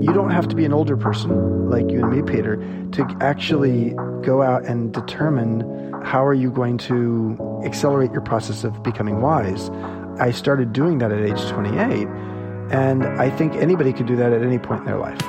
You don't have to be an older person like you and me, Peter, to actually go out and determine how are you going to accelerate your process of becoming wise. I started doing that at age 28, and I think anybody could do that at any point in their life.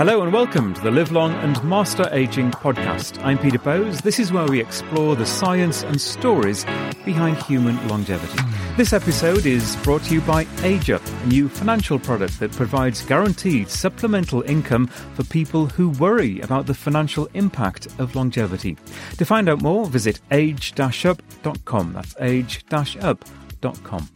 Hello and welcome to the Live Long and Master Aging podcast. I'm Peter Bowes. This is where we explore the science and stories behind human longevity. This episode is brought to you by AgeUp, a new financial product that provides guaranteed supplemental income for people who worry about the financial impact of longevity. To find out more, visit age-up.com. That's age-up.com.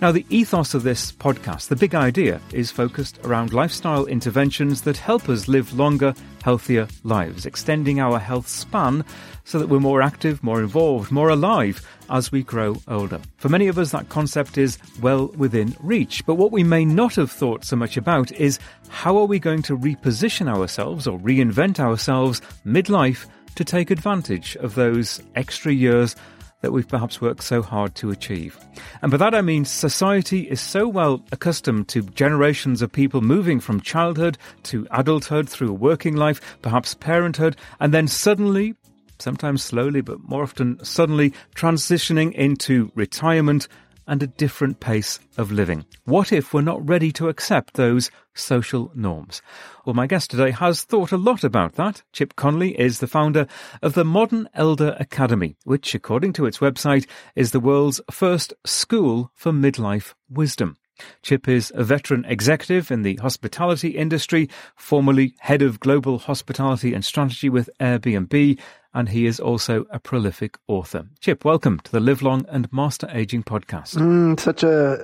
Now, the ethos of this podcast, the big idea, is focused around lifestyle interventions that help us live longer, healthier lives, extending our health span so that we're more active, more involved, more alive as we grow older. For many of us, that concept is well within reach. But what we may not have thought so much about is how are we going to reposition ourselves or reinvent ourselves midlife to take advantage of those extra years that we've perhaps worked so hard to achieve. And by that I mean society is so well accustomed to generations of people moving from childhood to adulthood through a working life, perhaps parenthood, and then suddenly, sometimes slowly, but more often suddenly transitioning into retirement and a different pace of living. What if we're not ready to accept those social norms? Well, my guest today has thought a lot about that. Chip Conley is the founder of the Modern Elder Academy, which, according to its website, is the world's first school for midlife wisdom. Chip is a veteran executive in the hospitality industry, formerly head of global hospitality and strategy with Airbnb, and he is also a prolific author. Chip, welcome to the Live Long and Master Aging podcast. Mm, such a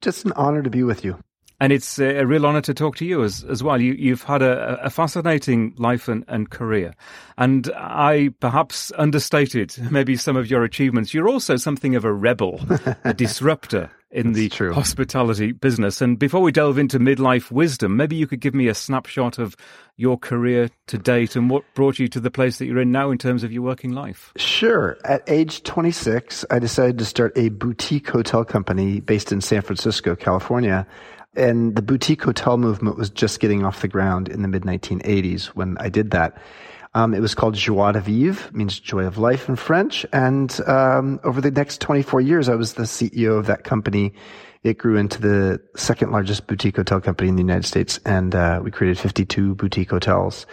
just an honor to be with you. And it's a real honor to talk to you as, as well. You, have had a, a, fascinating life and, and, career. And I perhaps understated maybe some of your achievements. You're also something of a rebel, a disruptor in the true. hospitality business. And before we delve into midlife wisdom, maybe you could give me a snapshot of your career to date and what brought you to the place that you're in now in terms of your working life. Sure. At age 26, I decided to start a boutique hotel company based in San Francisco, California. And the boutique hotel movement was just getting off the ground in the mid 1980s when I did that. Um, it was called Joie de Vivre, means joy of life in French. And um, over the next 24 years, I was the CEO of that company. It grew into the second largest boutique hotel company in the United States, and uh, we created 52 boutique hotels.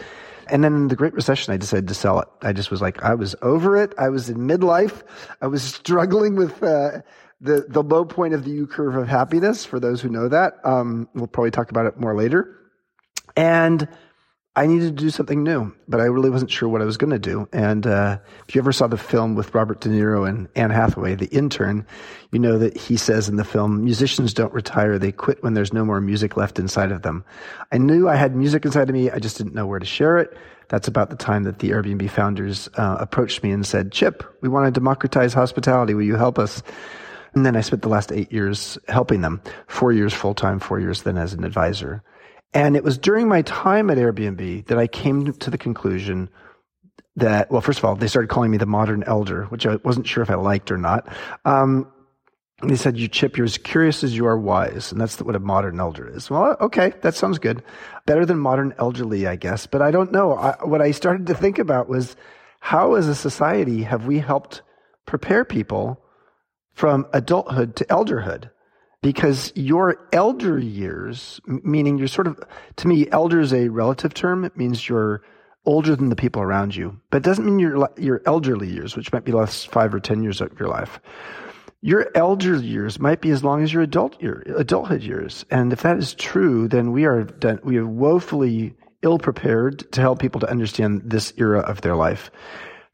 And then in the Great Recession, I decided to sell it. I just was like, I was over it. I was in midlife. I was struggling with uh, the the low point of the U curve of happiness. For those who know that, um, we'll probably talk about it more later. And I needed to do something new, but I really wasn't sure what I was going to do. And uh, if you ever saw the film with Robert De Niro and Anne Hathaway, The Intern, you know that he says in the film, musicians don't retire, they quit when there's no more music left inside of them. I knew I had music inside of me, I just didn't know where to share it. That's about the time that the Airbnb founders uh, approached me and said, Chip, we want to democratize hospitality. Will you help us? And then I spent the last eight years helping them, four years full time, four years then as an advisor. And it was during my time at Airbnb that I came to the conclusion that, well, first of all, they started calling me the modern elder, which I wasn't sure if I liked or not. Um, they said, you chip, you're as curious as you are wise. And that's what a modern elder is. Well, okay, that sounds good. Better than modern elderly, I guess. But I don't know. I, what I started to think about was how as a society have we helped prepare people from adulthood to elderhood? Because your elder years, meaning you're sort of, to me, elder is a relative term. It means you're older than the people around you, but it doesn't mean your your elderly years, which might be last five or ten years of your life. Your elder years might be as long as your adult year, adulthood years, and if that is true, then we are done, we are woefully ill prepared to help people to understand this era of their life.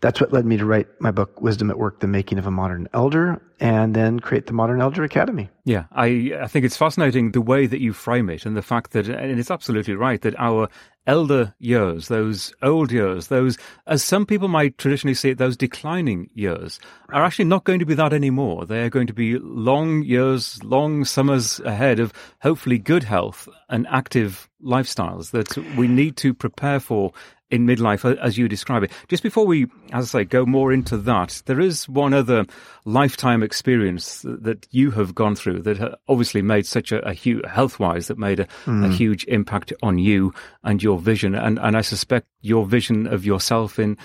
That's what led me to write my book, Wisdom at Work The Making of a Modern Elder. And then create the Modern Elder Academy. Yeah, I, I think it's fascinating the way that you frame it and the fact that, and it's absolutely right, that our elder years, those old years, those, as some people might traditionally see it, those declining years, are actually not going to be that anymore. They are going to be long years, long summers ahead of hopefully good health and active lifestyles that we need to prepare for in midlife as you describe it. Just before we, as I say, go more into that, there is one other lifetime experience that you have gone through that obviously made such a, a huge, health-wise, that made a, mm. a, huge impact on you and your vision. And, and I suspect your vision of yourself in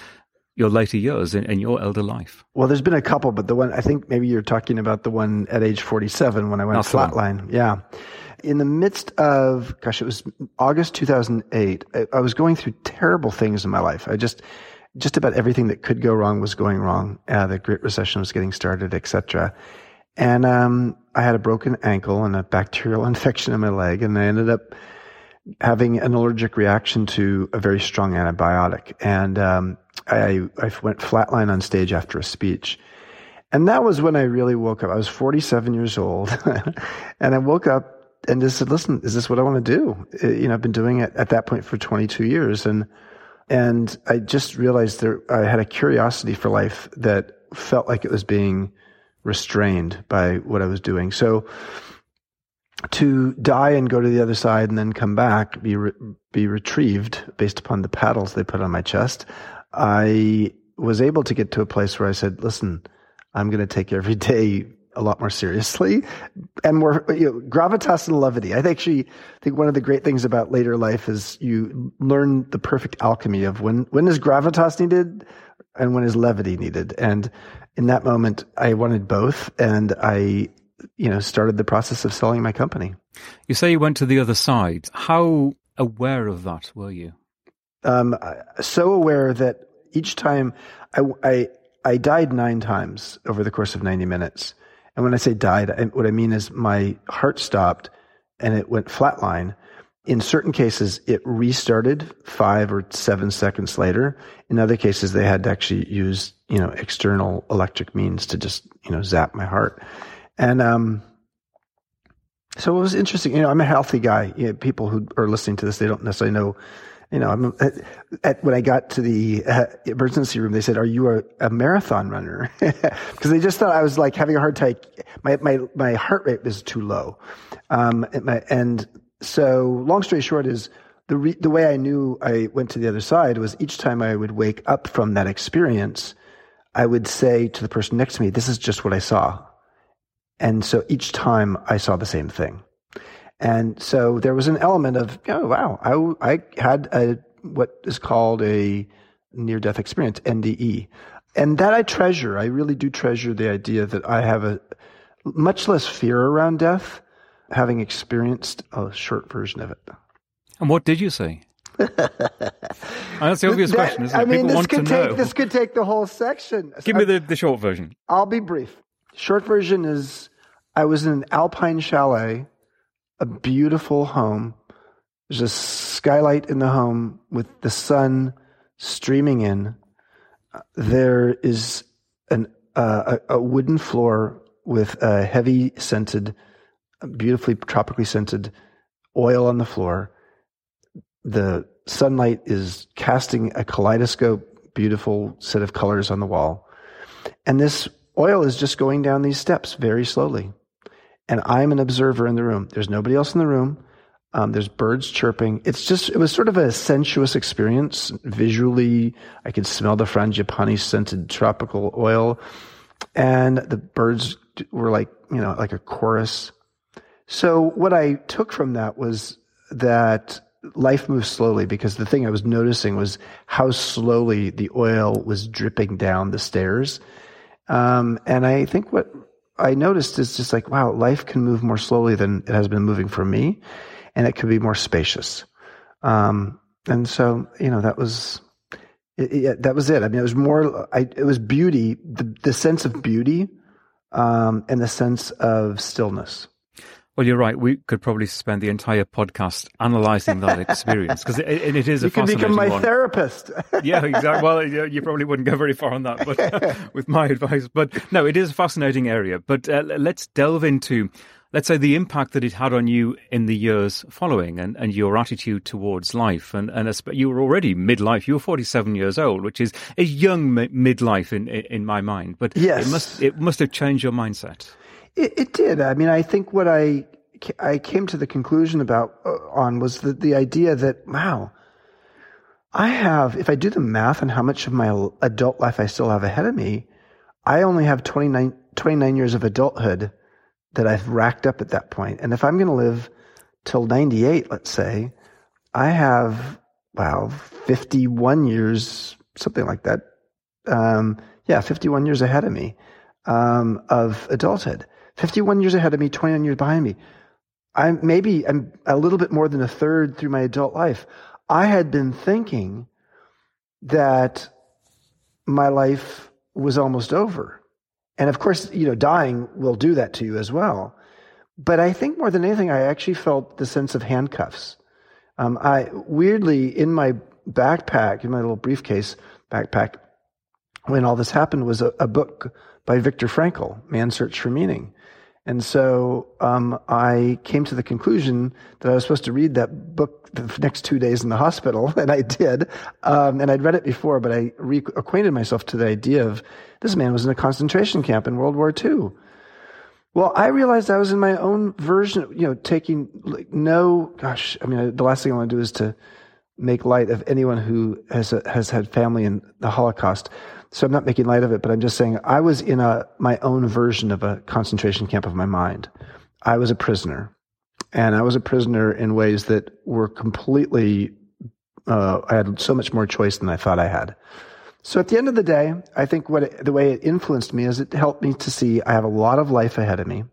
your later years in, in, your elder life? Well, there's been a couple, but the one I think maybe you're talking about the one at age 47 when I went That's flatline. Yeah in the midst of, gosh, it was August 2008. I, I, was going through terrible things in my life. I just, just about everything that could go wrong was going wrong. Uh, the Great Recession was getting started, etc. And um, I had a broken ankle and a bacterial infection in my leg, and I ended up having an allergic reaction to a very strong antibiotic. And um, I, I went flatline on stage after a speech. And that was when I really woke up. I was 47 years old, and I woke up and just said, listen, is this what I want to do? Uh, you know, I've been doing it at that point for 22 years. And, and I just realized there, I had a curiosity for life that felt like it was being restrained by what I was doing. So to die and go to the other side and then come back, be, re- be retrieved based upon the paddles they put on my chest, I was able to get to a place where I said, listen, I'm going to take every day a lot more seriously and more you know, gravitas and levity. I actually think one of the great things about later life is you learn the perfect alchemy of when when is gravitas needed and when is levity needed. And in that moment, I wanted both, and I you know started the process of selling my company. You say you went to the other side. How aware of that were you? Um, so aware that each time I, I I died nine times over the course of 90 minutes. And when I say died, what I mean is my heart stopped and it went flatline. In certain cases, it restarted five or seven seconds later. In other cases, they had to actually use, you know, external electric means to just, you know, zap my heart. And, um, so it was interesting. You know, I'm a healthy guy. You know, people who are listening to this, they don't necessarily know you know, at, at, when I got to the uh, emergency room, they said, "Are you a, a marathon runner?" Because they just thought I was like having a hard time. My my my heart rate was too low, um, and, my, and so long story short is the re, the way I knew I went to the other side was each time I would wake up from that experience, I would say to the person next to me, "This is just what I saw," and so each time I saw the same thing. And so there was an element of, oh, wow, I, I had a, what is called a near death experience, NDE. And that I treasure. I really do treasure the idea that I have a much less fear around death, having experienced a short version of it. And what did you say? that's the obvious that, question, isn't it? I mean, People this could take know. this could take the whole section. Give me the, the short version. I'll be brief. Short version is I was in an alpine chalet a beautiful home. There's a skylight in the home with the sun streaming in. There is an, uh, a, a wooden floor with a heavy scented, beautifully tropically scented oil on the floor. The sunlight is casting a kaleidoscope, beautiful set of colors on the wall. And this oil is just going down these steps very slowly and I'm an observer in the room. There's nobody else in the room. Um, there's birds chirping. It's just, it was sort of a sensuous experience. Visually, I could smell the frangipani scented tropical oil. And the birds were like, you know, like a chorus. So what I took from that was that life moves slowly because the thing I was noticing was how slowly the oil was dripping down the stairs. Um, and I think what I noticed is just like, wow, life can move more slowly than it has been moving for me, and it could be more spacious. Um, and so, you know, that was it, it, that was it. I mean, it was more. I, it was beauty, the, the sense of beauty, um, and the sense of stillness. Well, you're right. We could probably spend the entire podcast analysing that experience because it, it, it is you a fascinating area. You can become my one. therapist. yeah, exactly. Well, you, you, probably wouldn't go very far on that, but with my advice. But no, it is a fascinating area. But uh, let's delve into, let's say, the impact that it had on you in the years following, and, and your attitude towards life. And and you were already midlife. You were 47 years old, which is a young midlife in in my mind. But yes. it must it must have changed your mindset. It, it, did. I mean, I think what I I came to the conclusion about uh, on was the the idea that wow, I have if I do the math on how much of my adult life I still have ahead of me, I only have 29, 29 years of adulthood that I've racked up at that point. And if I'm going to live till 98, let's say, I have wow 51 years, something like that. Um, yeah, 51 years ahead of me um, of adulthood. 51 years ahead of me, 29 years behind me. I'm maybe I'm a little bit more than a third through my adult life. I had been thinking that my life was almost over. And of course, you know, dying will do that to you as well. But I think more than anything, I actually felt the sense of handcuffs. Um, I weirdly in my backpack, in my little briefcase backpack, when all this happened, was a, a book by Viktor Frankl, Man's Search for Meaning. And so um, I came to the conclusion that I was supposed to read that book the next two days in the hospital, and I did. Um, and I'd read it before, but I reacquainted myself to the idea of this man was in a concentration camp in World War II. Well, I realized I was in my own version, you know, taking like, no, gosh, I mean, the last thing I want to do is to make light of anyone who has has had family in the Holocaust. So I'm not making light of it, but I'm just saying I was in a my own version of a concentration camp of my mind. I was a prisoner, and I was a prisoner in ways that were completely. Uh, I had so much more choice than I thought I had. So at the end of the day, I think what it, the way it influenced me is it helped me to see I have a lot of life ahead of me.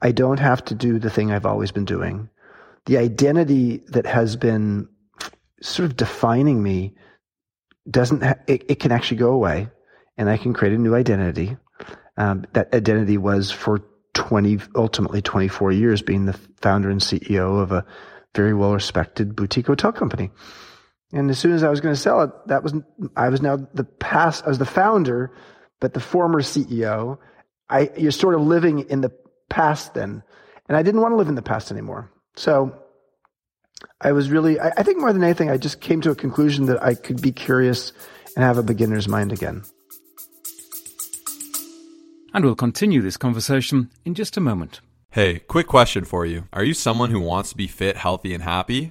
I don't have to do the thing I've always been doing. The identity that has been sort of defining me doesn't ha- it, it, can actually go away and I can create a new identity. Um, that identity was for 20, ultimately 24 years being the founder and CEO of a very well respected boutique hotel company. And as soon as I was going to sell it, that was, I was now the past, I was the founder, but the former CEO. I, you're sort of living in the past then. And I didn't want to live in the past anymore. So I was really, I, I think more than anything, I just came to a conclusion that I could be curious and have a beginner's mind again. And we'll continue this conversation in just a moment. Hey, quick question for you. Are you someone who wants to be fit, healthy, and happy?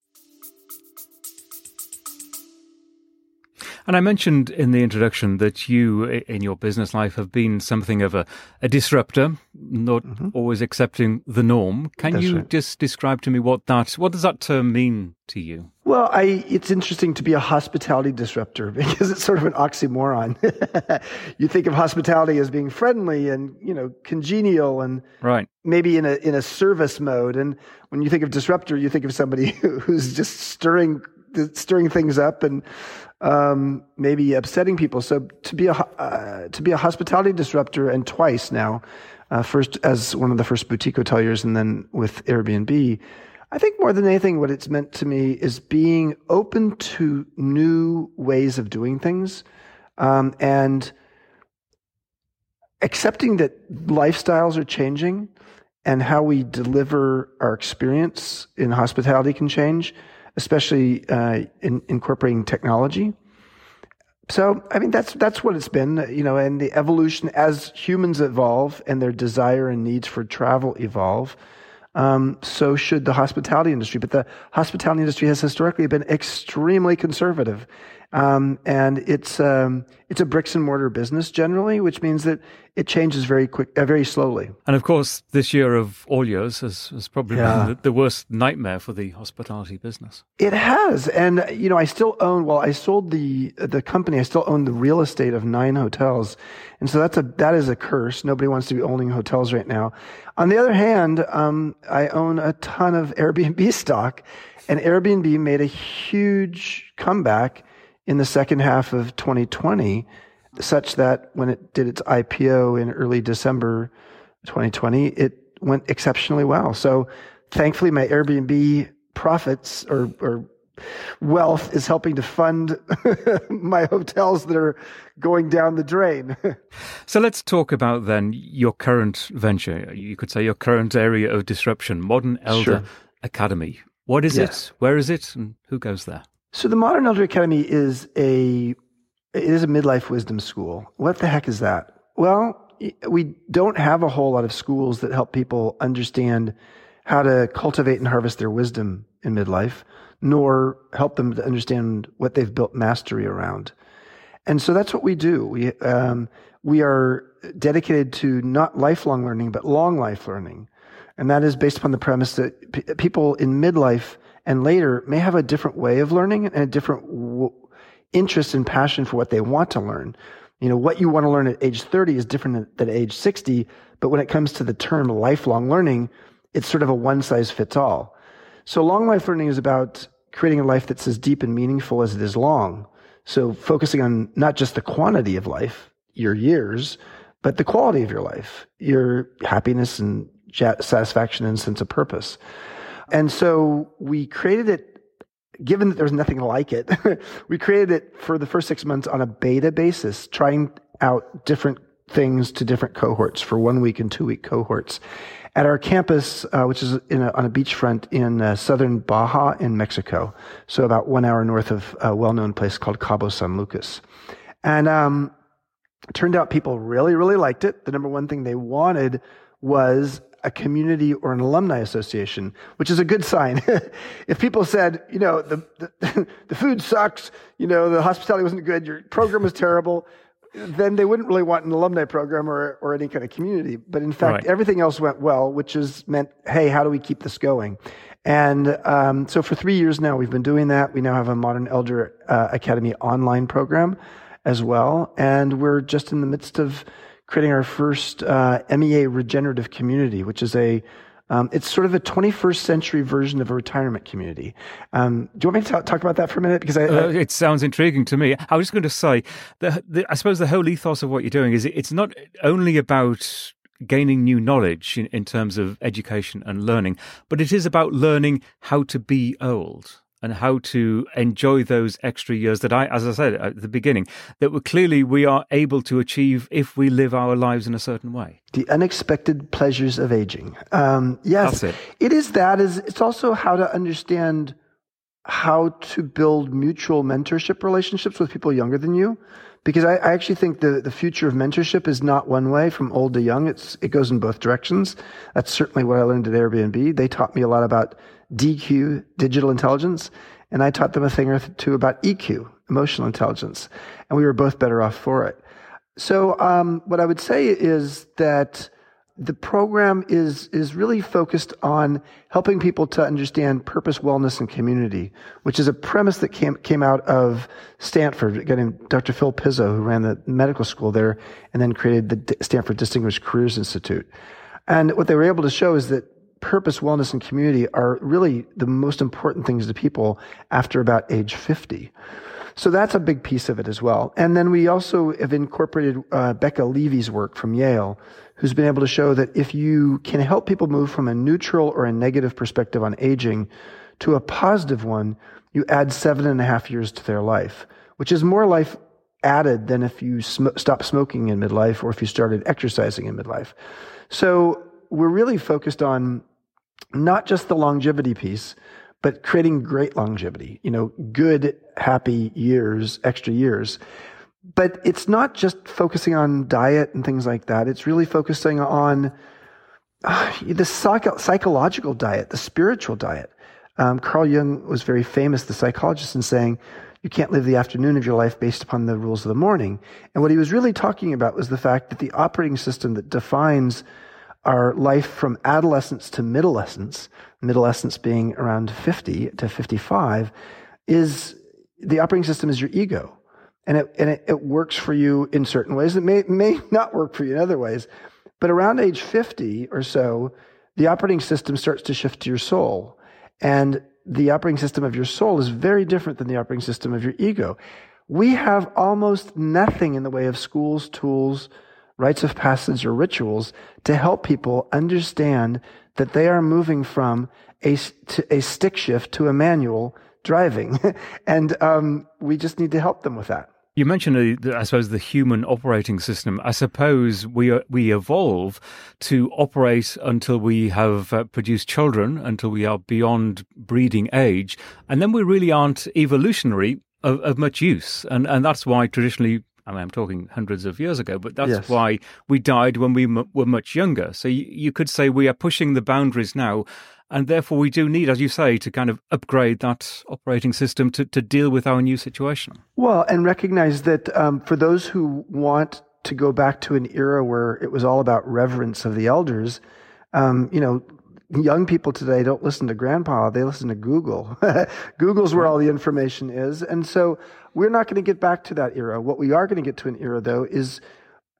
And I mentioned in the introduction that you, in your business life, have been something of a, a disruptor, not mm-hmm. always accepting the norm. Can That's you right. just describe to me what that, what does that term mean to you? Well, I, it's interesting to be a hospitality disruptor because it's sort of an oxymoron. you think of hospitality as being friendly and, you know, congenial and right. maybe in a, in a service mode. And when you think of disruptor, you think of somebody who's just stirring, stirring things up and, um, maybe upsetting people. So to be a uh, to be a hospitality disruptor, and twice now, uh, first as one of the first boutique hoteliers, and then with Airbnb. I think more than anything, what it's meant to me is being open to new ways of doing things, um, and accepting that lifestyles are changing, and how we deliver our experience in hospitality can change especially uh, in incorporating technology. So, I mean, that's that's what it's been, you know, and the evolution as humans evolve and their desire and needs for travel evolve. Um, so should the hospitality industry. But the hospitality industry has historically been extremely conservative, Um, and it's um, it's a bricks and mortar business generally, which means that it changes very quick, uh, very slowly. And of course, this year of all years has, has probably Yeah. been the, the worst nightmare for the hospitality business. It has, and you know, I still own. Well, I sold the the company. I still own the real estate of nine hotels, and so that's a that is a curse. Nobody wants to be owning hotels right now. On the other hand, um, I own a ton of Airbnb stock, and Airbnb made a huge comeback in the second half of 2020, such that when it did its IPO in early December 2020, it went exceptionally well. So thankfully, my Airbnb profits or, or wealth is helping to fund my hotels that are going down the drain. So let's talk about then your current venture. You could say your current area of disruption, Modern Elder Sure. Academy. What is Yes. it? Where is it? And who goes there? So the Modern Elder Academy is a it is a midlife wisdom school. What the heck is that? Well, we don't have a whole lot of schools that help people understand how to cultivate and harvest their wisdom in midlife, nor help them to understand what they've built mastery around. And so that's what we do. We um, we are dedicated to not lifelong learning, but long life learning, and that is based upon the premise that p- people in midlife and later may have a different way of learning and a different w- interest and passion for what they want to learn. You know, what you want to learn at age 30 is different than at age 60, but when it comes to the term lifelong learning, it's sort of a one size fits all. So long life learning is about creating a life that's as deep and meaningful as it is long. So focusing on not just the quantity of life, your years, but the quality of your life, your happiness and satisfaction and sense of purpose. And so we created it, given that there was nothing like it, we created it for the first six months on a beta basis, trying out different things to different cohorts for one week and two week cohorts. At our campus, uh, which is in a, on a beachfront in uh, southern Baja in Mexico, so about one hour north of a well known place called Cabo San Lucas. And um, turned out people really, really liked it. The number one thing they wanted was a community or an alumni association, which is a good sign. if people said, you know, the, the, the food sucks, you know, the hospitality wasn't good, your program was terrible, then they wouldn't really want an alumni program or, or any kind of community. But in fact, Right. everything else went well, which is meant, hey, how do we keep this going? And um, so for three years now, we've been doing that. We now have a Modern Elder uh, Academy online program as well. And we're just in the midst of creating our first uh, MEA regenerative community, which is a um, it's sort of a 21st century version of a retirement community. Um, do you want me to talk, talk about that for a minute? Because I, Uh, it sounds intriguing to me. I was just going to say, I suppose the whole ethos of what you're doing is it's not only about gaining new knowledge in, in terms of education and learning, but it is about learning how to be old and how to enjoy those extra years that I, as I said at the beginning, that we clearly we are able to achieve if we live our lives in a certain way. the unexpected pleasures of aging. Um, yes, That's it. it is that. Is it's also how to understand how to build mutual mentorship relationships with people younger than you. Because I, I actually think the, the future of mentorship is not one way from old to young. It's it goes in both directions. That's certainly what I learned at Airbnb. They taught me a lot about DQ, digital intelligence, and I taught them a thing or two about EQ, emotional intelligence, and we were both better off for it. So, um, what I would say is that the program is is really focused on helping people to understand purpose, wellness, and community, which is a premise that came came out of Stanford. Named Dr. Phil Pizzo, who ran the medical school there, and then created the Stanford Distinguished Careers Institute. And what they were able to show is that purpose, wellness, and community are really the most important things to people after about age 50. So that's a big piece of it as well. And then we also have incorporated uh, Becca Levy's work from Yale, who's been able to show that if you can help people move from a neutral or a negative perspective on aging to a positive one, you add seven and a half years to their life, which is more life added than if you sm- stop smoking in midlife or if you started exercising in midlife. So we're really focused on not just the longevity piece, but creating great longevity, you know, good, happy years, extra years. But it's not just focusing on diet and things like that. It's really focusing on uh, the psycho- psychological diet, the spiritual diet. Um, Carl Jung was very famous, the psychologist, in saying, You can't live the afternoon of your life based upon the rules of the morning. And what he was really talking about was the fact that the operating system that defines our life from adolescence to middlescence, middlescence being around 50 to 55, is the operating system is your ego. And it, and it, it works for you in certain ways. It may, may not work for you in other ways. But around age 50 or so, the operating system starts to shift to your soul. And the operating system of your soul is very different than the operating system of your ego. We have almost nothing in the way of schools, tools, rites of passage, or rituals to help people understand that they are moving from a, a stick shift to a manual driving. and um, we just need to help them with that. You mentioned, uh, I suppose, the human operating system. I suppose we uh, we evolve to operate until we have uh, produced children, until we are beyond breeding age, and then we really aren't evolutionary of, of much use. And and that's why traditionally I mean, I'm talking hundreds of years ago, but that's yes. why we died when we m- were much younger. So you, you, could say we are pushing the boundaries now and therefore, we do need, as you say, to kind of upgrade that operating system to, to deal with our new situation. Well, and recognize that um, for those who want to go back to an era where it was all about reverence of the elders, um, you know, young people today don't listen to grandpa, they listen to Google. Google's where all the information is. And so we're not going to get back to that era. What we are going to get to an era, though, is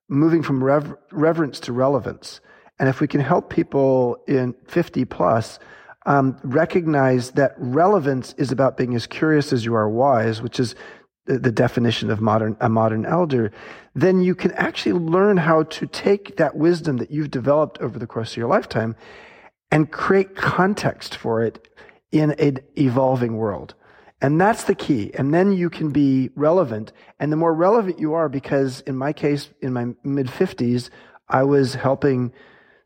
moving from rever- reverence to relevance. And if we can help people in 50 plus um, recognize that relevance is about being as curious as you are wise, which is the, the definition of modern a modern elder, then you can actually learn how to take that wisdom that you've developed over the course of your lifetime and create context for it in an evolving world. And that's the key. And then you can be relevant. And the more relevant you are, because in my case, in my mid 50s, I was helping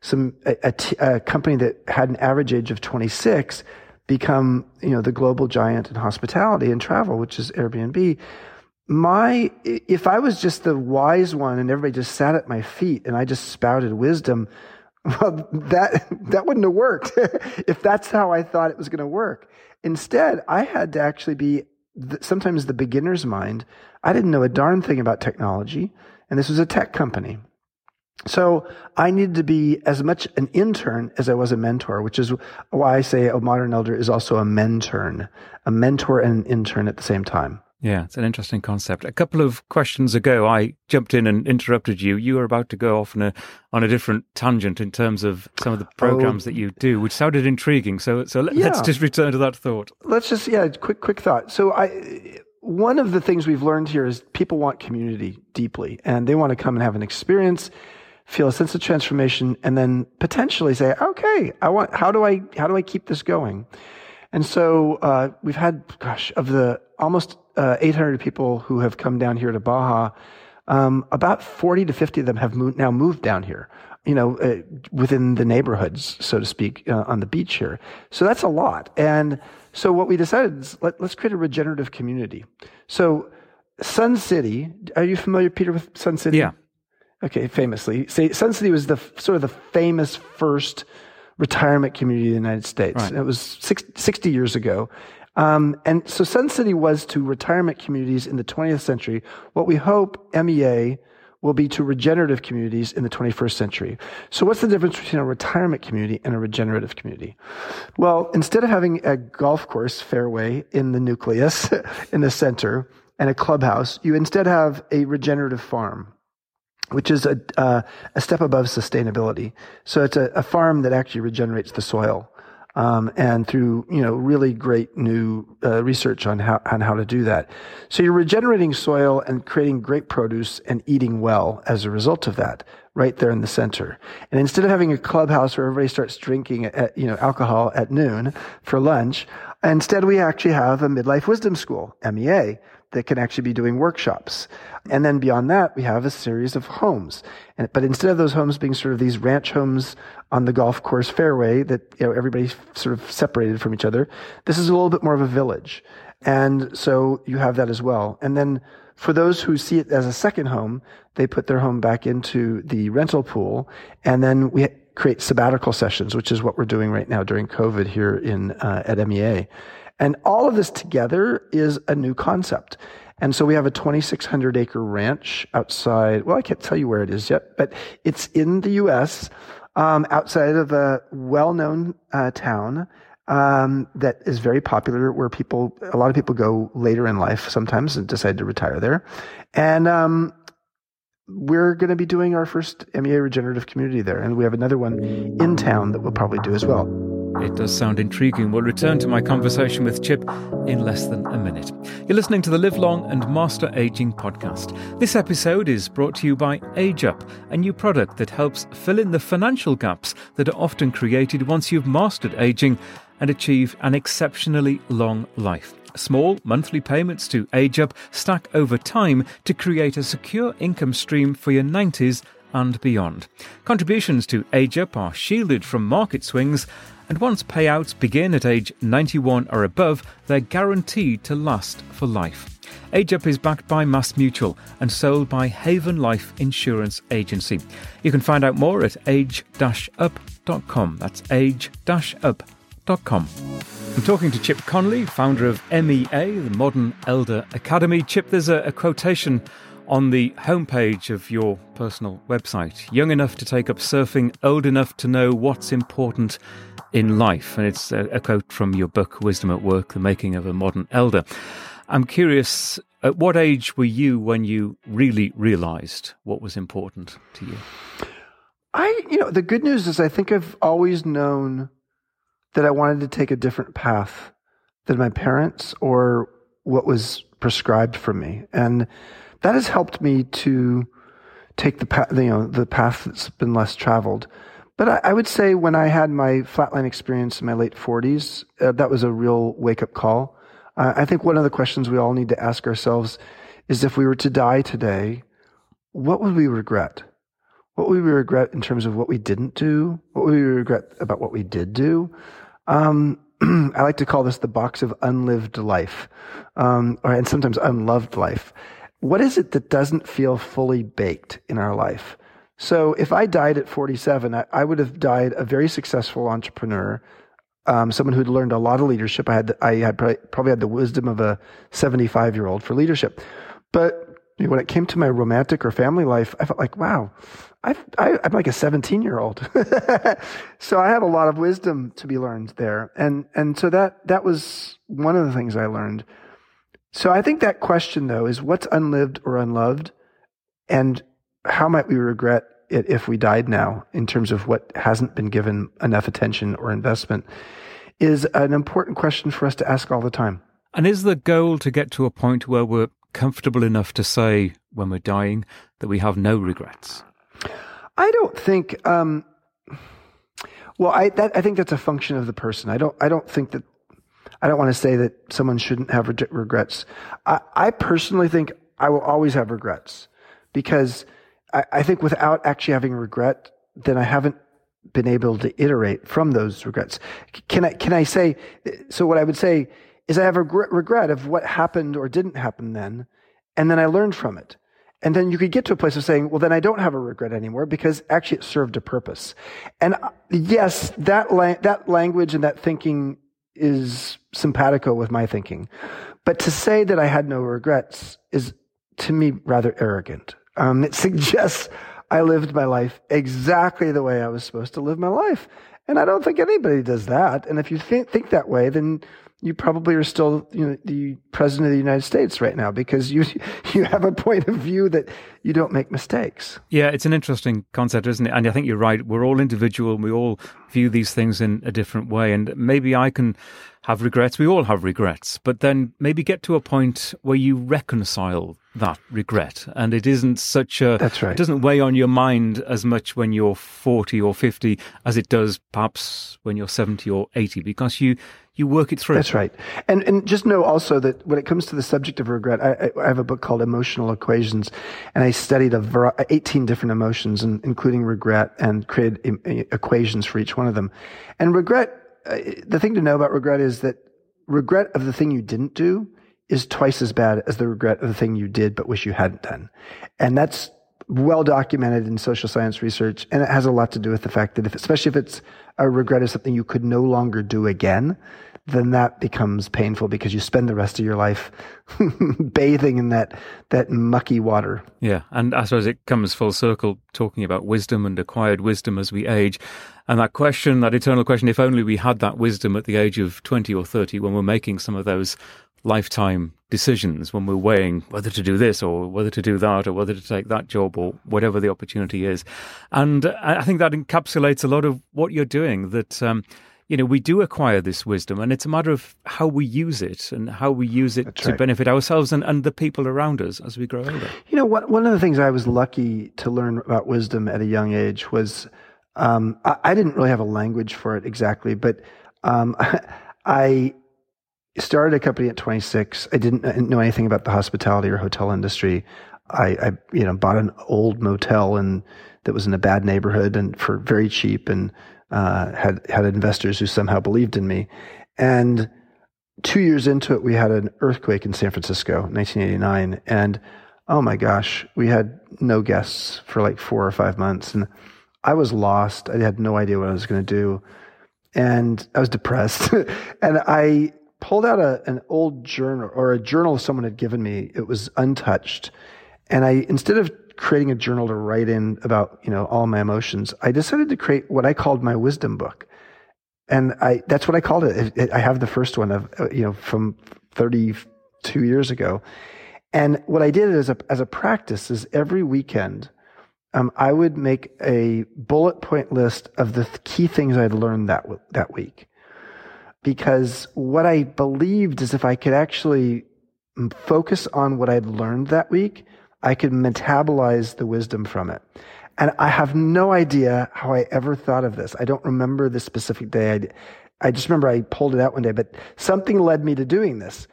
some a, company that had an average age of 26 become you know the global giant in hospitality and travel, which is Airbnb. My if I was just the wise one and everybody just sat at my feet and I just spouted wisdom, well that that wouldn't have worked if that's how I thought it was going to work. Instead, I had to actually be sometimes the beginner's mind. I didn't know a darn thing about technology, and this was a tech company. So I needed to be as much an intern as I was a mentor, which is why I say a modern elder is also a mentor, a mentor and an intern at the same time. Yeah, it's an interesting concept. A couple of questions ago, I jumped in and interrupted you. You were about to go off on a on a different tangent in terms of some of the programs oh, that you do, which sounded intriguing. So, so let, us just return to that thought. Let's just yeah, quick quick thought. So I one of the things we've learned here is people want community deeply, and they want to come and have an experience feel a sense of transformation, and then potentially say, okay, I want, how do I, how do I keep this going? And so, uh, we've had, gosh, of the almost uh, 800 people who have come down here to Baja, um, about 40 to 50 of them have moved, now moved down here, you know, uh, within the neighborhoods, so to speak, uh, on the beach here. So that's a lot. And so what we decided is let, us create a regenerative community. So Sun City, are you familiar, Peter, with Sun City? Yeah. Okay, famously. Say, Sun City was the sort of the famous first retirement community in the United States. Right. It was 60 years ago. Um, and so Sun City was to retirement communities in the 20th century what we hope MEA will be to regenerative communities in the 21st century. So what's the difference between a retirement community and a regenerative community? Well, instead of having a golf course fairway in the nucleus, in the center, and a clubhouse, you instead have a regenerative farm which is a, uh, a step above sustainability. So it's a, a farm that actually regenerates the soil. Um, and through you know really great new uh, research on how on how to do that. So you're regenerating soil and creating great produce and eating well as a result of that, right there in the center. And instead of having a clubhouse where everybody starts drinking at, you know alcohol at noon for lunch, instead we actually have a midlife wisdom school (MEA) that can actually be doing workshops. And then beyond that, we have a series of homes. And, but instead of those homes being sort of these ranch homes on the golf course fairway that you know, everybody's sort of separated from each other, this is a little bit more of a village. And so you have that as well. And then for those who see it as a second home, they put their home back into the rental pool. And then we create sabbatical sessions, which is what we're doing right now during COVID here in, uh, at MEA. And all of this together is a new concept. And so we have a 2,600 acre ranch outside. Well, I can't tell you where it is yet, but it's in the U.S. Um, outside of a well-known uh, town um, that is very popular, where people, a lot of people go later in life sometimes and decide to retire there. And um, we're going to be doing our first MEA regenerative community there, and we have another one in town that we'll probably do as well. It does sound intriguing. We'll return to my conversation with Chip in less than a minute. You're listening to the Live Long and Master Aging podcast. This episode is brought to you by AgeUp, a new product that helps fill in the financial gaps that are often created once you've mastered aging and achieve an exceptionally long life. Small monthly payments to AgeUp stack over time to create a secure income stream for your 90s and beyond. Contributions to AgeUp are shielded from market swings and once payouts begin at age 91 or above, they're guaranteed to last for life. AgeUp is backed by Mass Mutual and sold by Haven Life Insurance Agency. You can find out more at age-up.com. That's age-up.com. I'm talking to Chip Conley, founder of MEA, the Modern Elder Academy. Chip, there's a, a quotation on the homepage of your personal website. Young enough to take up surfing, old enough to know what's important in life. And it's a, quote from your book, Wisdom at Work The Making of a Modern Elder. I'm curious, at what age were you when you really realized what was important to you? I, you know, the good news is I think I've always known that I wanted to take a different path than my parents or what was prescribed for me. And that has helped me to take the path, you know, the path that's been less traveled. But I, I, would say when I had my flatline experience in my late 40s, uh, that was a real wake up call. Uh, I think one of the questions we all need to ask ourselves is if we were to die today, what would we regret? What would we regret in terms of what we didn't do? What would we regret about what we did do? Um, I like to call this the box of unlived life, um, or, and sometimes unloved life. What is it that doesn't feel fully baked in our life? So if I died at 47, I, I would have died a very successful entrepreneur, um, someone who'd learned a lot of leadership. I had, I had probably, probably had the wisdom of a 75 year old for leadership. But when it came to my romantic or family life, I felt like, wow, I've, I, am like a 17 year old. so I have a lot of wisdom to be learned there. And, and so that, that was one of the things I learned. So I think that question though is what's unlived or unloved? And how might we regret it if we died now in terms of what hasn't been given enough attention or investment is an important question for us to ask all the time. And is the goal to get to a point where we're comfortable enough to say when we're dying that we have no regrets? I don't think. Um, well, I that, I think that's a function of the person. I don't. I don't think that. I don't want to say that someone shouldn't have re- regrets. I, I personally think I will always have regrets because I, I think without actually having regret, then I haven't been able to iterate from those regrets. Can I, can I say, so what I would say is I have a regret of what happened or didn't happen then, and then I learned from it. And then you could get to a place of saying, well, then I don't have a regret anymore because actually it served a purpose. And uh, yes, that, la- that language and that thinking is simpatico with my thinking. But to say that I had no regrets is to me rather arrogant. Um, it suggests I lived my life exactly the way I was supposed to live my life. And I don't think anybody does that. And if you think, think that way, then you probably are still you know, the president of the United States right now because you you have a point of view that you don't make mistakes. Yeah, it's an interesting concept, isn't it? And I think you're right. We're all individual and we all view these things in a different way. And maybe I can have regrets. We all have regrets, but then maybe get to a point where you reconcile that regret, and it isn't such a. That's right. It doesn't weigh on your mind as much when you're forty or fifty as it does perhaps when you're seventy or eighty, because you you work it through. That's right. And and just know also that when it comes to the subject of regret, I, I have a book called Emotional Equations, and I studied a ver- 18 different emotions, including regret, and created equations for each one of them. And regret uh, the thing to know about regret is that regret of the thing you didn't do is twice as bad as the regret of the thing you did but wish you hadn't done. And that's well documented in social science research. And it has a lot to do with the fact that if, especially if it's a regret of something you could no longer do again, then that becomes painful because you spend the rest of your life bathing in that that mucky water. Yeah, and I suppose it comes full circle talking about wisdom and acquired wisdom as we age. And that question, that eternal question, if only we had that wisdom at the age of 20 or 30 when we're making some of those lifetime decisions, when we're weighing whether to do this or whether to do that or whether to take that job or whatever the opportunity is. And I think that encapsulates a lot of what you're doing that, um, you know, we do acquire this wisdom and it's a matter of how we use it and how we use it That's to right. benefit ourselves and, and the people around us as we grow older. You know, one, one of the things I was lucky to learn about wisdom at a young age was um, I, I didn't really have a language for it exactly, but um, I started a company at 26. I didn't know anything about the hospitality or hotel industry. I, I you know, bought an old motel and that was in a bad neighborhood and for very cheap and uh, had had investors who somehow believed in me. And two years into it, we had an earthquake in San Francisco, 1989, and oh my gosh, we had no guests for like four or five months, and I was lost. I had no idea what I was going to do, and I was depressed. and I pulled out a, an old journal or a journal someone had given me. It was untouched, and I instead of creating a journal to write in about you know all my emotions, I decided to create what I called my wisdom book and I that's what I called it. I have the first one of uh, you know from 32 years ago, and what I did as a as a practice is every weekend, um, I would make a bullet point list of the th- key things I'd learned that that week, because what I believed is if I could actually focus on what I'd learned that week, I could metabolize the wisdom from it. And I have no idea how I ever thought of this. I don't remember the specific day. I, I just remember I pulled it out one day, but something led me to doing this.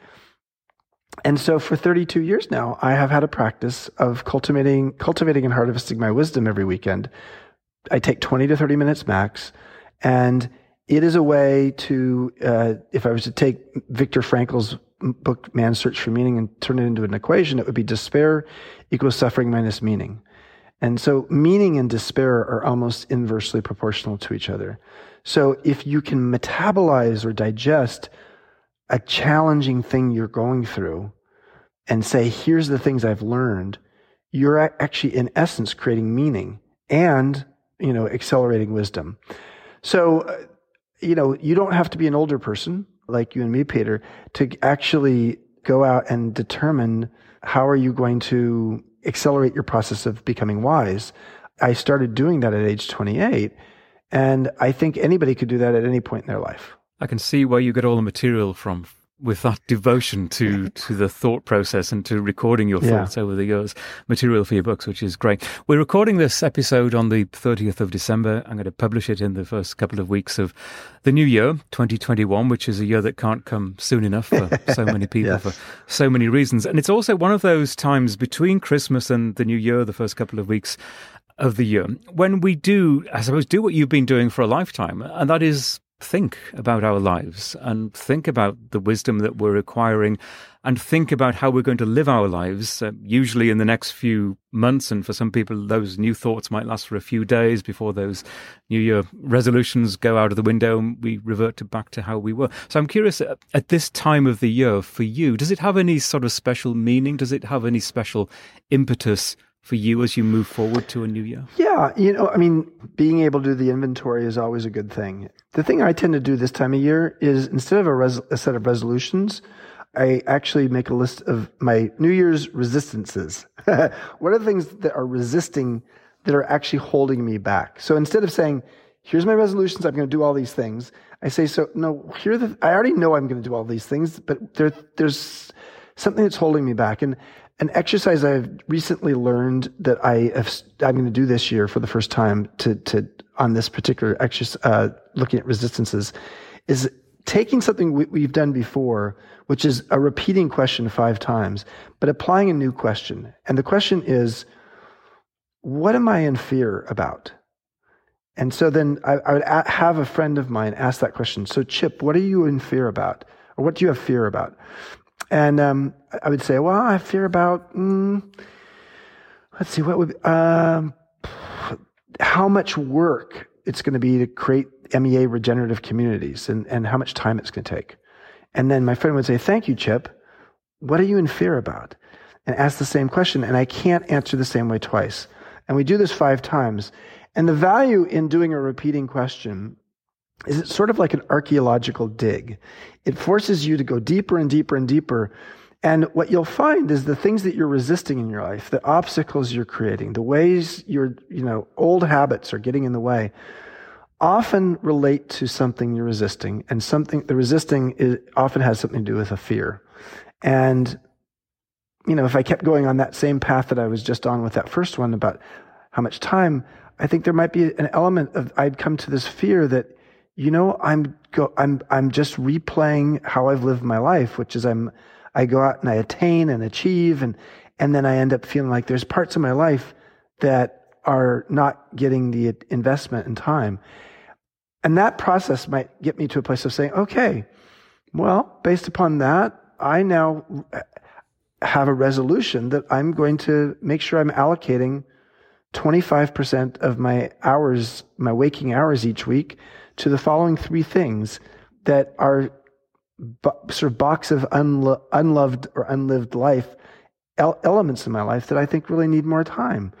And so for 32 years now, I have had a practice of cultivating, cultivating and harvesting my wisdom every weekend. I take 20 to 30 minutes max. And it is a way to, uh, if I was to take Viktor Frankl's book, Man's Search for Meaning, and turn it into an equation, it would be despair equals suffering minus meaning. And so meaning and despair are almost inversely proportional to each other. So if you can metabolize or digest a challenging thing you're going through and say, here's the things I've learned, you're actually in essence creating meaning and, you know, accelerating wisdom. So, uh, you know, you don't have to be an older person like you and me, Peter, to actually go out and determine how are you going to accelerate your process of becoming wise. I started doing that at age 28, and I think anybody could do that at any point in their life. I can see where you get all the material from with that devotion to to the thought process and to recording your Yeah. thoughts over the years. Material for your books, which is great. We're recording this episode on the 30th of December. I'm going to publish it in the first couple of weeks of the new year, 2021, which is a year that can't come soon enough for so many people Yes. for so many reasons. And it's also one of those times between Christmas and the new year, the first couple of weeks of the year, when we do, I suppose, do what you've been doing for a lifetime, and that is think about our lives and think about the wisdom that we're acquiring and think about how we're going to live our lives, uh, usually in the next few months. And for some people, those new thoughts might last for a few days before those New Year resolutions go out of the window and we revert to back to how we were. So I'm curious uh, at this time of the year for you, does it have any sort of special meaning? Does it have any special impetus for you as you move forward to a new year? Yeah, you know, I mean, being able to do the inventory is always a good thing. The thing I tend to do this time of year is instead of a, res- a set of resolutions, I actually make a list of my New Year's resistances. what are the things that are resisting that are actually holding me back? So instead of saying, here's my resolutions, I'm going to do all these things, I say, so no, here the, I already know I'm going to do all these things, but there, there's something that's holding me back. And an exercise I've recently learned that I have, I'm going to do this year for the first time to, to, on this particular exercise, uh, looking at resistances is taking something we, we've done before, which is a repeating question five times, but applying a new question. And the question is, what am I in fear about? And so then I, I would a- have a friend of mine ask that question. So, Chip, what are you in fear about? Or what do you have fear about? And um, I would say, well, I fear about, mm, let's see, what would, um, how much work it's going to be to create MEA regenerative communities and, and how much time it's going to take. And then my friend would say, Thank you, Chip. What are you in fear about? And ask the same question. And I can't answer the same way twice. And we do this five times. And the value in doing a repeating question is it's sort of like an archaeological dig. It forces you to go deeper and deeper and deeper. And what you'll find is the things that you're resisting in your life, the obstacles you're creating, the ways your, you know, old habits are getting in the way, often relate to something you're resisting. And something, the resisting is, often has something to do with a fear. And, you know, if I kept going on that same path that I was just on with that first one about how much time, I think there might be an element of, I'd come to this fear that, you know, I'm go, I'm, I'm just replaying how I've lived my life, which is I'm, I go out and I attain and achieve and, and then I end up feeling like there's parts of my life that are not getting the investment and time. And that process might get me to a place of saying, okay, well, based upon that, I now have a resolution that I'm going to make sure I'm allocating 25% of my hours, my waking hours each week to the following three things that are sort of box of unlo- unloved or unlived life elements in my life that I think really need more time.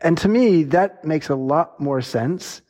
And to me, that makes a lot more sense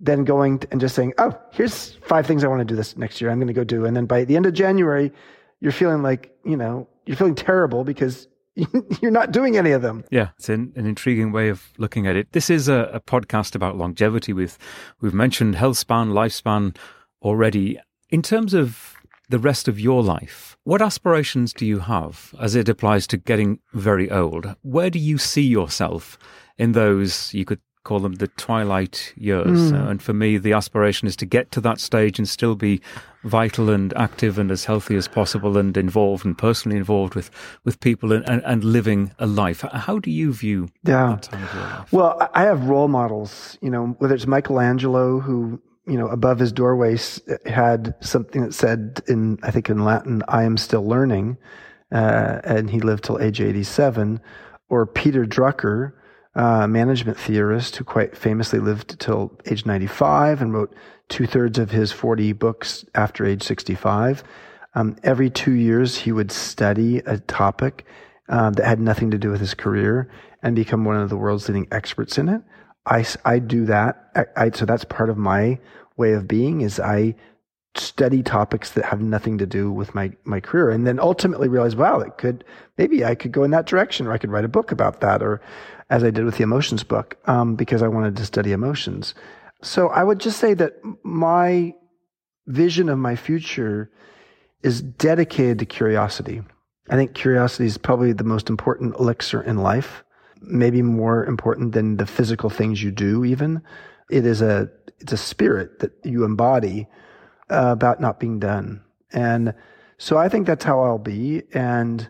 than going and just saying, oh, here's five things I want to do this next year. I'm going to go do. And then by the end of January, you're feeling like, you know, you're feeling terrible because you're not doing any of them. Yeah, it's an, an intriguing way of looking at it. This is a, a podcast about longevity. With we've mentioned health span, lifespan already. In terms of the rest of your life, what aspirations do you have as it applies to getting very old? Where do you see yourself in those, you could call them the twilight years? Mm. Uh, and for me, the aspiration is to get to that stage and still be vital and active and as healthy as possible and involved and personally involved with, with people and, and, and living a life. How do you view yeah. that time of your life? Well, I have role models, you know, whether it's Michelangelo, who you know, above his doorway had something that said in, I think in Latin, I am still learning. Uh, and he lived till age 87. Or Peter Drucker, uh, management theorist who quite famously lived till age 95 and wrote two thirds of his 40 books after age 65. Um, every two years, he would study a topic uh, that had nothing to do with his career and become one of the world's leading experts in it. I, I do that. I, I, so that's part of my way of being is I study topics that have nothing to do with my, my career and then ultimately realize, wow, it could, maybe I could go in that direction or I could write a book about that or as I did with the emotions book, um, because I wanted to study emotions. So I would just say that my vision of my future is dedicated to curiosity. I think curiosity is probably the most important elixir in life maybe more important than the physical things you do even. It is a it's a spirit that you embody uh, about not being done. And so i think that's how i'll be. And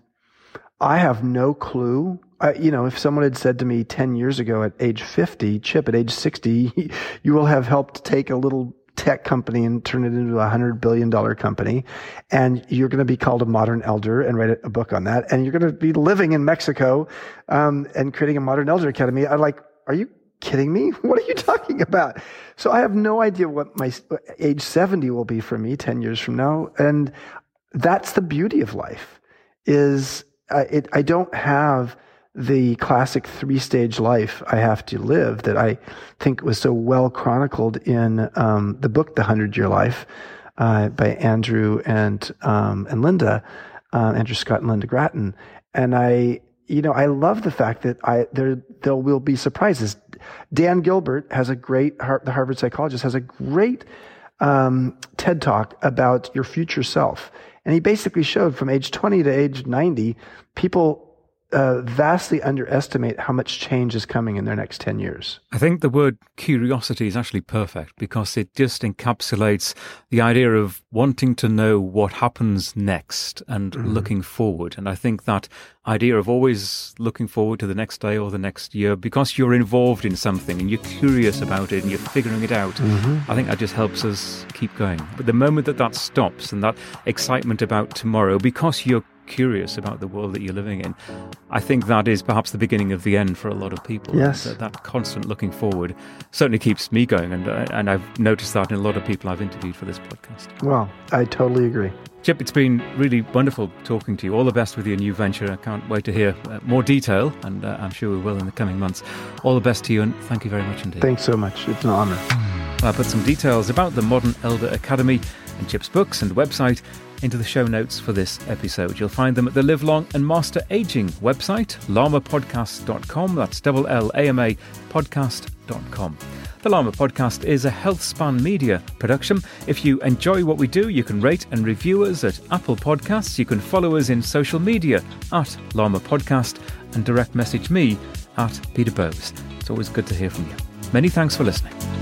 i have no clue I, you know if someone had said to me 10 years ago at age 50 chip at age 60 you will have helped take a little tech company and turn it into a hundred billion dollar company. And you're going to be called a modern elder and write a book on that. And you're going to be living in Mexico, um, and creating a modern elder academy. I'm like, are you kidding me? What are you talking about? So I have no idea what my age 70 will be for me 10 years from now. And that's the beauty of life is uh, it, I don't have the classic three stage life I have to live that I think was so well chronicled in um, the book, The Hundred Year Life, uh, by Andrew and um, and Linda, uh, Andrew Scott and Linda Gratton. And I, you know, I love the fact that I there there will be surprises. Dan Gilbert has a great the Harvard psychologist has a great um, TED talk about your future self. And he basically showed from age 20 to age 90, people uh, vastly underestimate how much change is coming in their next 10 years. I think the word curiosity is actually perfect because it just encapsulates the idea of wanting to know what happens next and mm-hmm. looking forward. And I think that idea of always looking forward to the next day or the next year because you're involved in something and you're curious about it and you're figuring it out. Mm-hmm. I think that just helps us keep going. But the moment that that stops and that excitement about tomorrow, because you're curious about the world that you're living in, I think that is perhaps the beginning of the end for a lot of people. Yes. That, that constant looking forward certainly keeps me going, and, uh, and I've noticed that in a lot of people I've interviewed for this podcast. Well, I totally agree. Chip, it's been really wonderful talking to you. All the best with your new venture. I can't wait to hear uh, more detail, and uh, I'm sure we will in the coming months. All the best to you, and thank you very much indeed. Thanks so much. It's an honor. I'll put some details about the Modern Elder Academy and Chip's books and website into the show notes for this episode. You'll find them at the Live Long and Master Aging website, llamapodcast.com. That's double L A M A podcast.com. The Llama Podcast is a HealthSpan Media production. If you enjoy what we do, you can rate and review us at Apple Podcasts. You can follow us in social media at Llama Podcast and direct message me at Peter Bowes. It's always good to hear from you. Many thanks for listening.